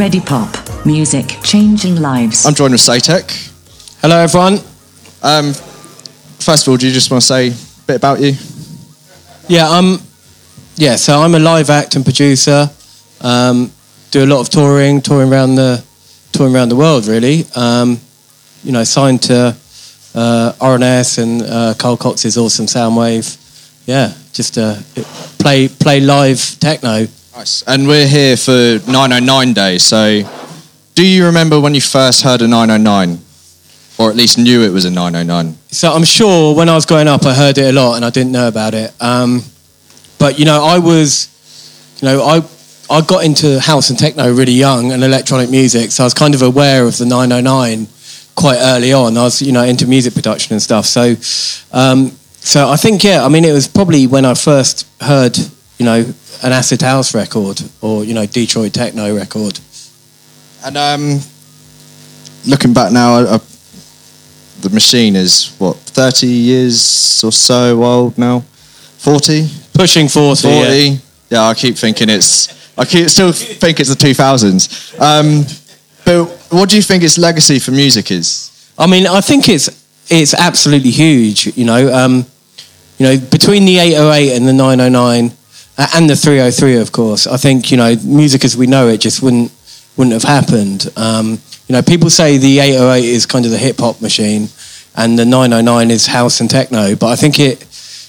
Readipop. Music changing lives. I'm joined with Saytek. Hello, everyone. Um, first of all, do you just want to say a bit about you? Yeah, um, yeah. So I'm a live act and producer. Um, do a lot of touring, touring around the, touring around the world, really. Um, you know, signed to uh, RNS and uh, Carl Cox's Awesome Soundwave. Yeah, just uh, play play live techno. Nice. And we're here for 909 Day. So, do you remember when you first heard a 909? Or at least knew it was a 909? So I'm sure when I was growing up, I heard it a lot and I didn't know about it. Um, but you know, I was, you know, I I got into house and techno really young and electronic music, so I was kind of aware of the 909 quite early on. I was, you know, into music production and stuff. So, um, so I think, yeah, I mean, it was probably when I first heard, you know, an acid house record or you know Detroit techno record. And um, looking back now, I, I, the machine is what 30 years or so old now, 40, pushing 40. 40. Yeah. yeah, I keep thinking it's. I keep, still think it's the 2000s. Um, but what do you think its legacy for music is? I mean, I think it's it's absolutely huge. You know, um, you know, between the 808 and the 909 and the 303, of course. I think you know, music as we know it just wouldn't wouldn't have happened. Um, you know, people say the 808 is kind of the hip hop machine, and the 909 is house and techno. But I think it,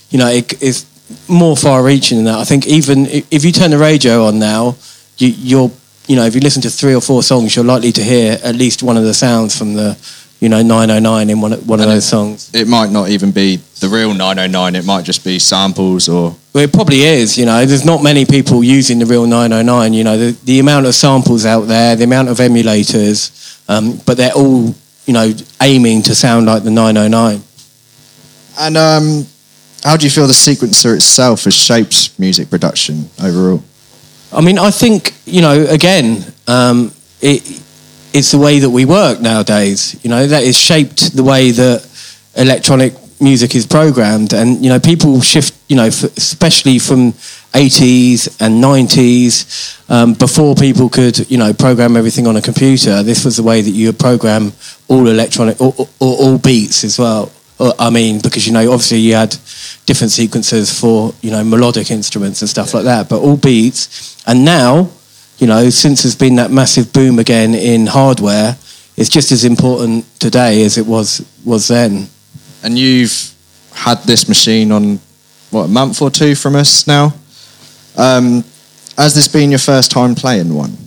you know, it is more far-reaching than that. I think even if you turn the radio on now, you, you're, you know, if you listen to three or four songs, you're likely to hear at least one of the sounds from the you know 909 in one, one of those songs. it might not even be the real 909 it might just be samples or well, it probably is you know there's not many people using the real 909 you know the, the amount of samples out there the amount of emulators um, but they're all you know aiming to sound like the 909 and um, how do you feel the sequencer itself has shaped music production overall? I mean i think you know again um, it it's the way that we work nowadays. You know, that is shaped the way that electronic music is programmed, and you know, people shift. You know, especially from 80s and 90s, um, before people could, you know, program everything on a computer. This was the way that you program all electronic, all, all, all beats as well. I mean, because you know, obviously you had different sequences for you know melodic instruments and stuff like that, but all beats. And now you know, since there's been that massive boom again in hardware, it's just as important today as it was was then. And you've had this machine on what a month or two from us now. Um, has this been your first time playing one?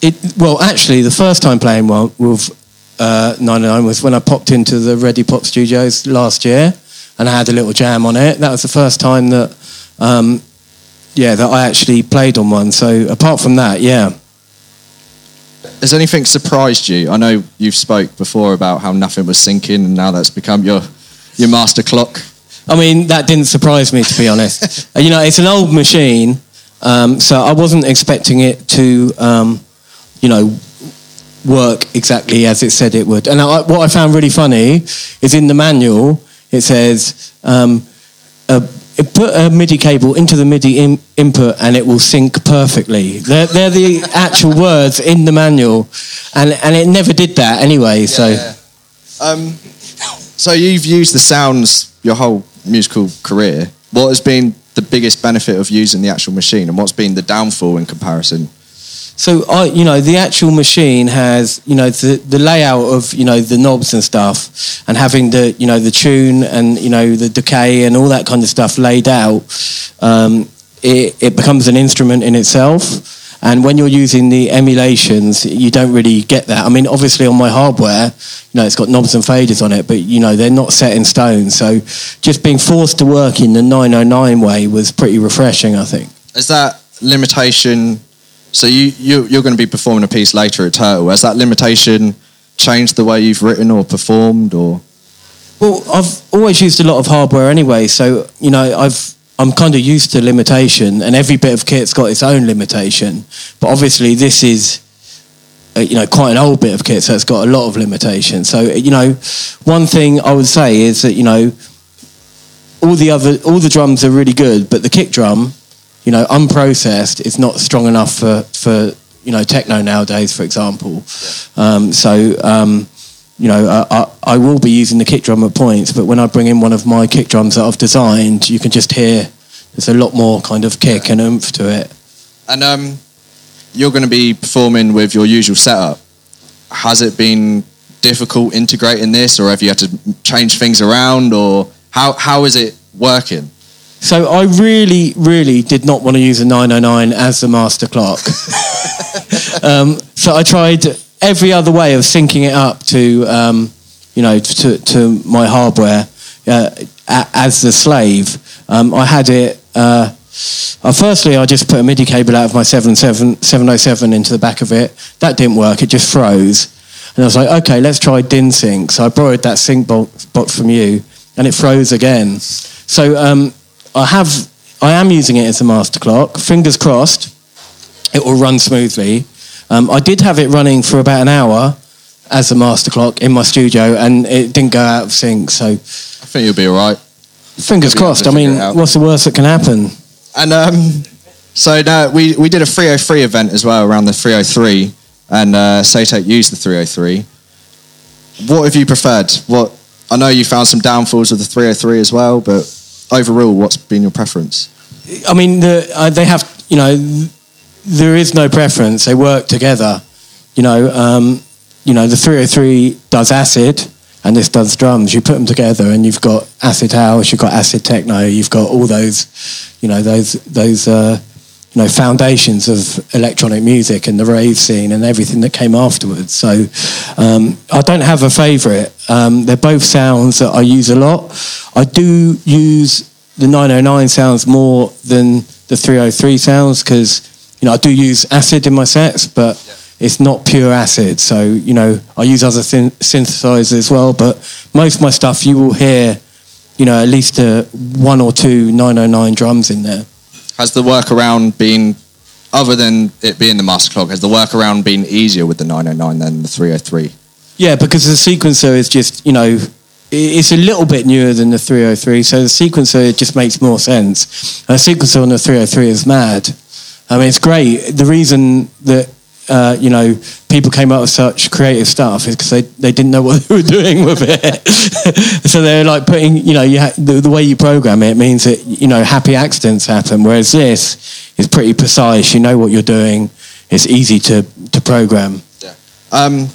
It well, actually, the first time playing one with uh, 99 was when I popped into the Readipop Studios last year, and I had a little jam on it. That was the first time that um, yeah, that I actually played on one. So apart from that, yeah. Has anything surprised you? I know you've spoke before about how nothing was syncing, and now that's become your your master clock. I mean, that didn't surprise me to be honest. you know, it's an old machine, um, so I wasn't expecting it to, um, you know, work exactly as it said it would. And I, what I found really funny is in the manual it says. Um, put a MIDI cable into the MIDI in, input and it will sync perfectly. They're, they're, the actual words in the manual, and and it never did that anyway. So, yeah. um, so you've used the sounds your whole musical career. What has been the biggest benefit of using the actual machine, and what's been the downfall in comparison? So I, you know, the actual machine has, you know, the, the layout of, you know, the knobs and stuff, and having the, you know, the tune and you know the decay and all that kind of stuff laid out. Um, it, it becomes an instrument in itself. And when you're using the emulations, you don't really get that. I mean, obviously on my hardware, you know, it's got knobs and faders on it, but you know, they're not set in stone. So just being forced to work in the 909 way was pretty refreshing, I think. Is that limitation so you, you you're going to be performing a piece later at Turtle. Has that limitation changed the way you've written or performed, or? Well, I've always used a lot of hardware anyway, so you know I've I'm kind of used to limitation, and every bit of kit's got its own limitation. But obviously, this is uh, you know quite an old bit of kit, so it's got a lot of limitation. So you know, one thing I would say is that you know all the other all the drums are really good, but the kick drum you know, unprocessed is not strong enough for, for you know techno nowadays, for example. Um, so um, you know, I, I, I will be using the kick drum at points, but when I bring in one of my kick drums that I've designed, you can just hear there's a lot more kind of kick and oomph to it. And um, you're going to be performing with your usual setup. Has it been difficult integrating this, or have you had to change things around, or how how is it working? So I really, really did not want to use a 909 as the master clock. um, so I tried every other way of syncing it up to, um, you know, to, to my hardware uh, as the slave. Um, I had it. Uh, uh, firstly, I just put a MIDI cable out of my 77, 707 into the back of it. That didn't work. It just froze. And I was like, okay, let's try DIN sync. So I borrowed that sync box, box from you, and it froze again. So um, I have, I am using it as a master clock. Fingers crossed, it will run smoothly. Um, I did have it running for about an hour as a master clock in my studio, and it didn't go out of sync. So I think you'll be all right. Fingers crossed. I mean, what's the worst that can happen? And um, so now we, we did a 303 event as well around the 303, and uh, Saytek used the 303. What have you preferred? What I know you found some downfalls with the 303 as well, but overall, what's been your preference? I mean, the, uh, they have, you know, there is no preference. They work together. You know, um, you know, the 303 does acid and this does drums. You put them together and you've got acid house, you've got acid techno, you've got all those, you know, those those uh, you know foundations of electronic music and the rave scene and everything that came afterwards. So um, I don't have a favourite. Um, they're both sounds that I use a lot. I do use the 909 sounds more than the 303 sounds because you know, I do use acid in my sets, but yeah. it's not pure acid. So, you know, I use other syn- synthesizers as well, but most of my stuff you will hear, you know, at least uh, one or two 909 drums in there. Has the workaround been, other than it being the master clock, has the workaround been easier with the 909 than the 303? Yeah, because the sequencer is just, you know, it's a little bit newer than the 303, so the sequencer just makes more sense. A sequencer on the 303 is mad. I mean, it's great. The reason that uh, you know people came up with such creative stuff is because they, they didn't know what they were doing with it. so they're like putting you know you ha- the, the way you program it means that you know happy accidents happen. Whereas this is pretty precise. You know what you're doing. It's easy to to program. Yeah. Um,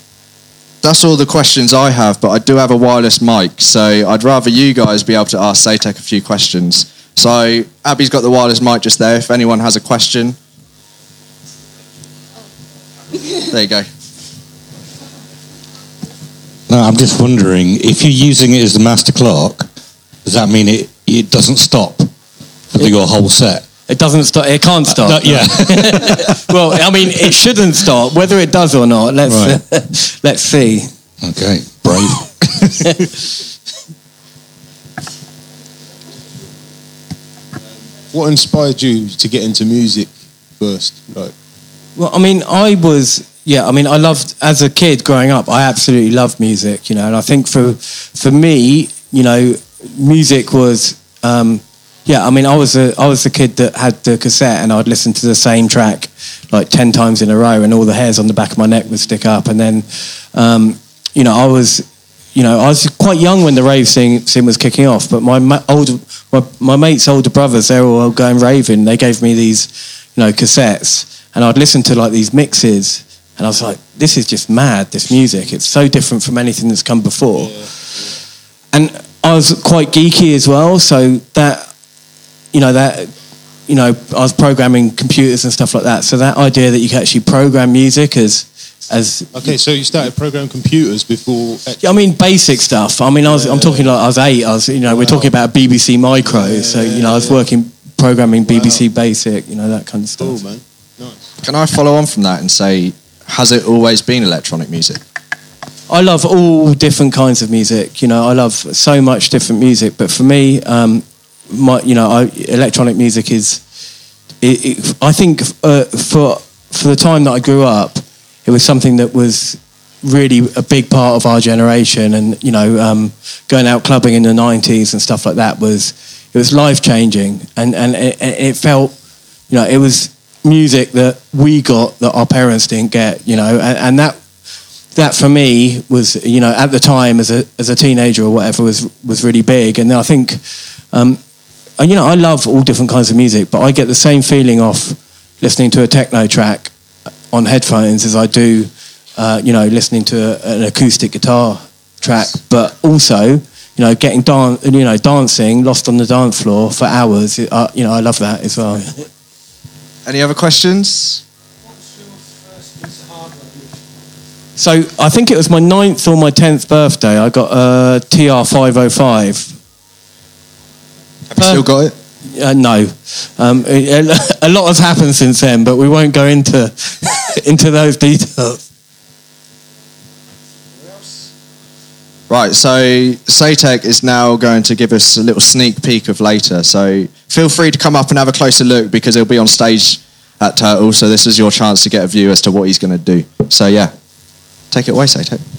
that's all the questions I have, but I do have a wireless mic, so I'd rather you guys be able to ask Saytek a few questions. So Abby's got the wireless mic just there. If anyone has a question, there you go. No, I'm just wondering if you're using it as the master clock, does that mean it, it doesn't stop for it, your whole set? It doesn't stop. It can't stop. Uh, no, yeah. well, I mean, it shouldn't stop. Whether it does or not, let's right. uh, let's see. Okay, brave. what inspired you to get into music first? Like, well, I mean, I was yeah. I mean, I loved as a kid growing up. I absolutely loved music, you know. And I think for for me, you know, music was um, yeah. I mean, I was a I was the kid that had the cassette, and I'd listen to the same track like ten times in a row, and all the hairs on the back of my neck would stick up. And then, um, you know, I was you know, I was quite young when the rave scene, scene was kicking off, but my ma- older, my, my mates' older brothers, they were all going raving. They gave me these, you know, cassettes, and I'd listen to like these mixes, and I was like, this is just mad. This music, it's so different from anything that's come before. Yeah. And I was quite geeky as well, so that, you know, that, you know, I was programming computers and stuff like that. So that idea that you can actually program music as as okay so you started programming computers before yeah, i mean basic stuff i mean i was i'm talking like i was eight i was you know wow. we're talking about bbc micro yeah, so you know i was working programming bbc wow. basic you know that kind of stuff cool man. Can I follow on from that and say, has it always been electronic music? I love all different kinds of music. You know, I love so much different music. But for me, um, my, you know, I, electronic music is. It, it, I think uh, for for the time that I grew up, it was something that was really a big part of our generation. And you know, um, going out clubbing in the '90s and stuff like that was it was life changing, and and it, it felt, you know, it was music that we got that our parents didn't get, you know, and, and that that for me was, you know, at the time as a as a teenager or whatever was was really big, and I think, um, and, you know, I love all different kinds of music, but I get the same feeling off listening to a techno track on headphones as I do, uh, you know, listening to a, an acoustic guitar track, but also, you know, getting dan- you know, dancing, lost on the dance floor for hours. Uh, you know, I love that as well. Any other questions? So I think it was my ninth or my tenth birthday. I got a TR five hundred five. Have you still got it? Uh, no, um, a lot has happened since then, but we won't go into into those details. Right, so Saytek is now going to give us a little sneak peek of later. So feel free to come up and have a closer look because he'll be on stage at Turtle. So this is your chance to get a view as to what he's going to do. So yeah, take it away, Saytek.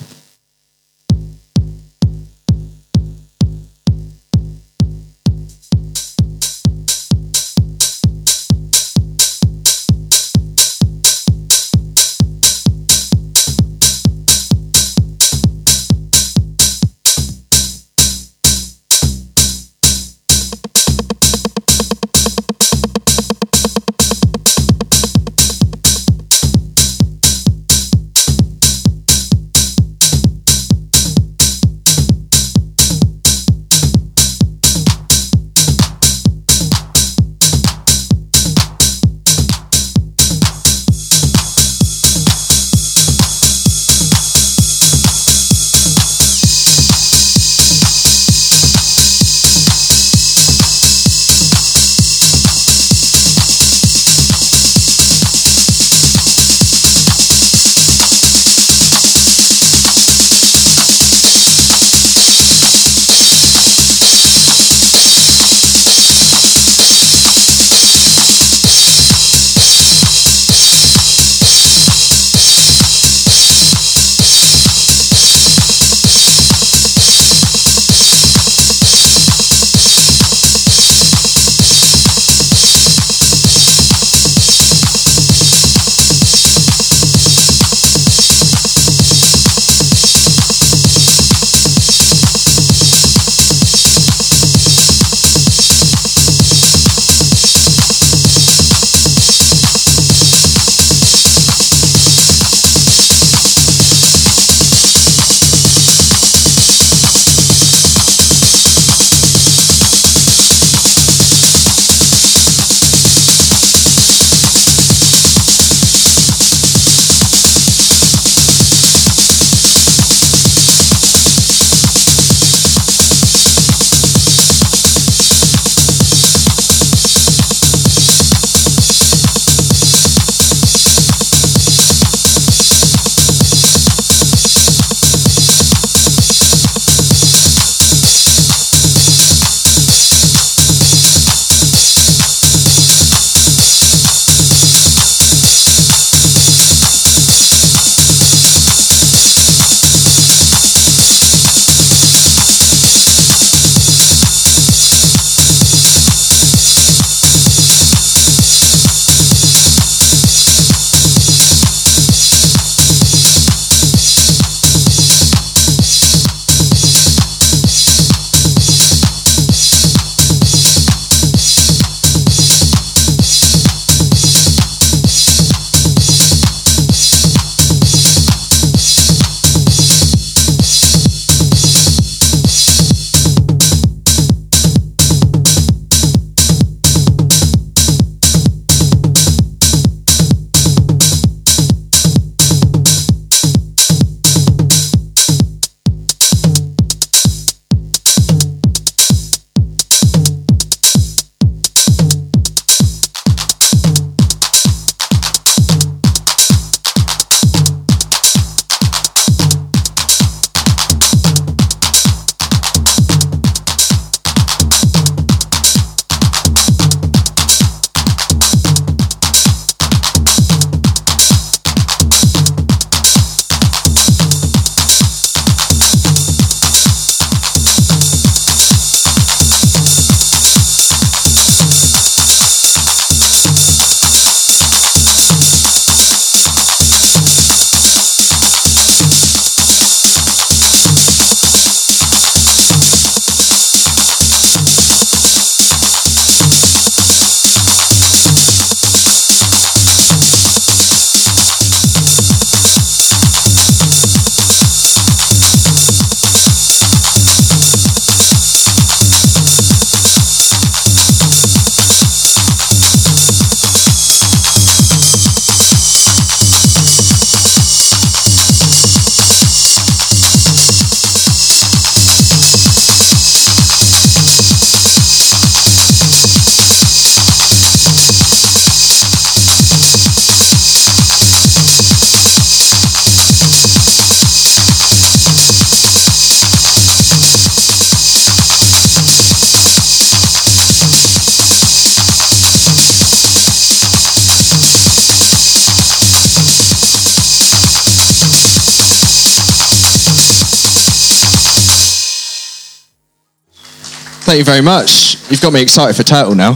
Thank you very much. You've got me excited for Turtle now.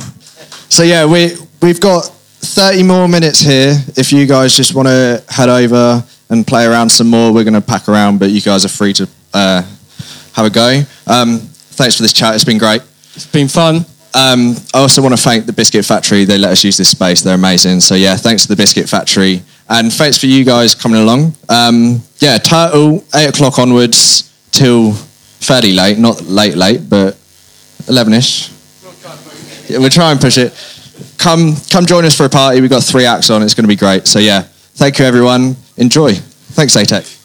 So yeah, we we've got 30 more minutes here. If you guys just want to head over and play around some more, we're going to pack around, but you guys are free to uh, have a go. Um, thanks for this chat. It's been great. It's been fun. Um, I also want to thank the Biscuit Factory. They let us use this space. They're amazing. So yeah, thanks to the Biscuit Factory, and thanks for you guys coming along. Um, yeah, Turtle eight o'clock onwards till fairly late, not late late, but eleven-ish. Yeah, we'll try and push it. Come, come join us for a party. We've got three acts on. It's going to be great. So yeah, thank you everyone. Enjoy. Thanks, ATEC.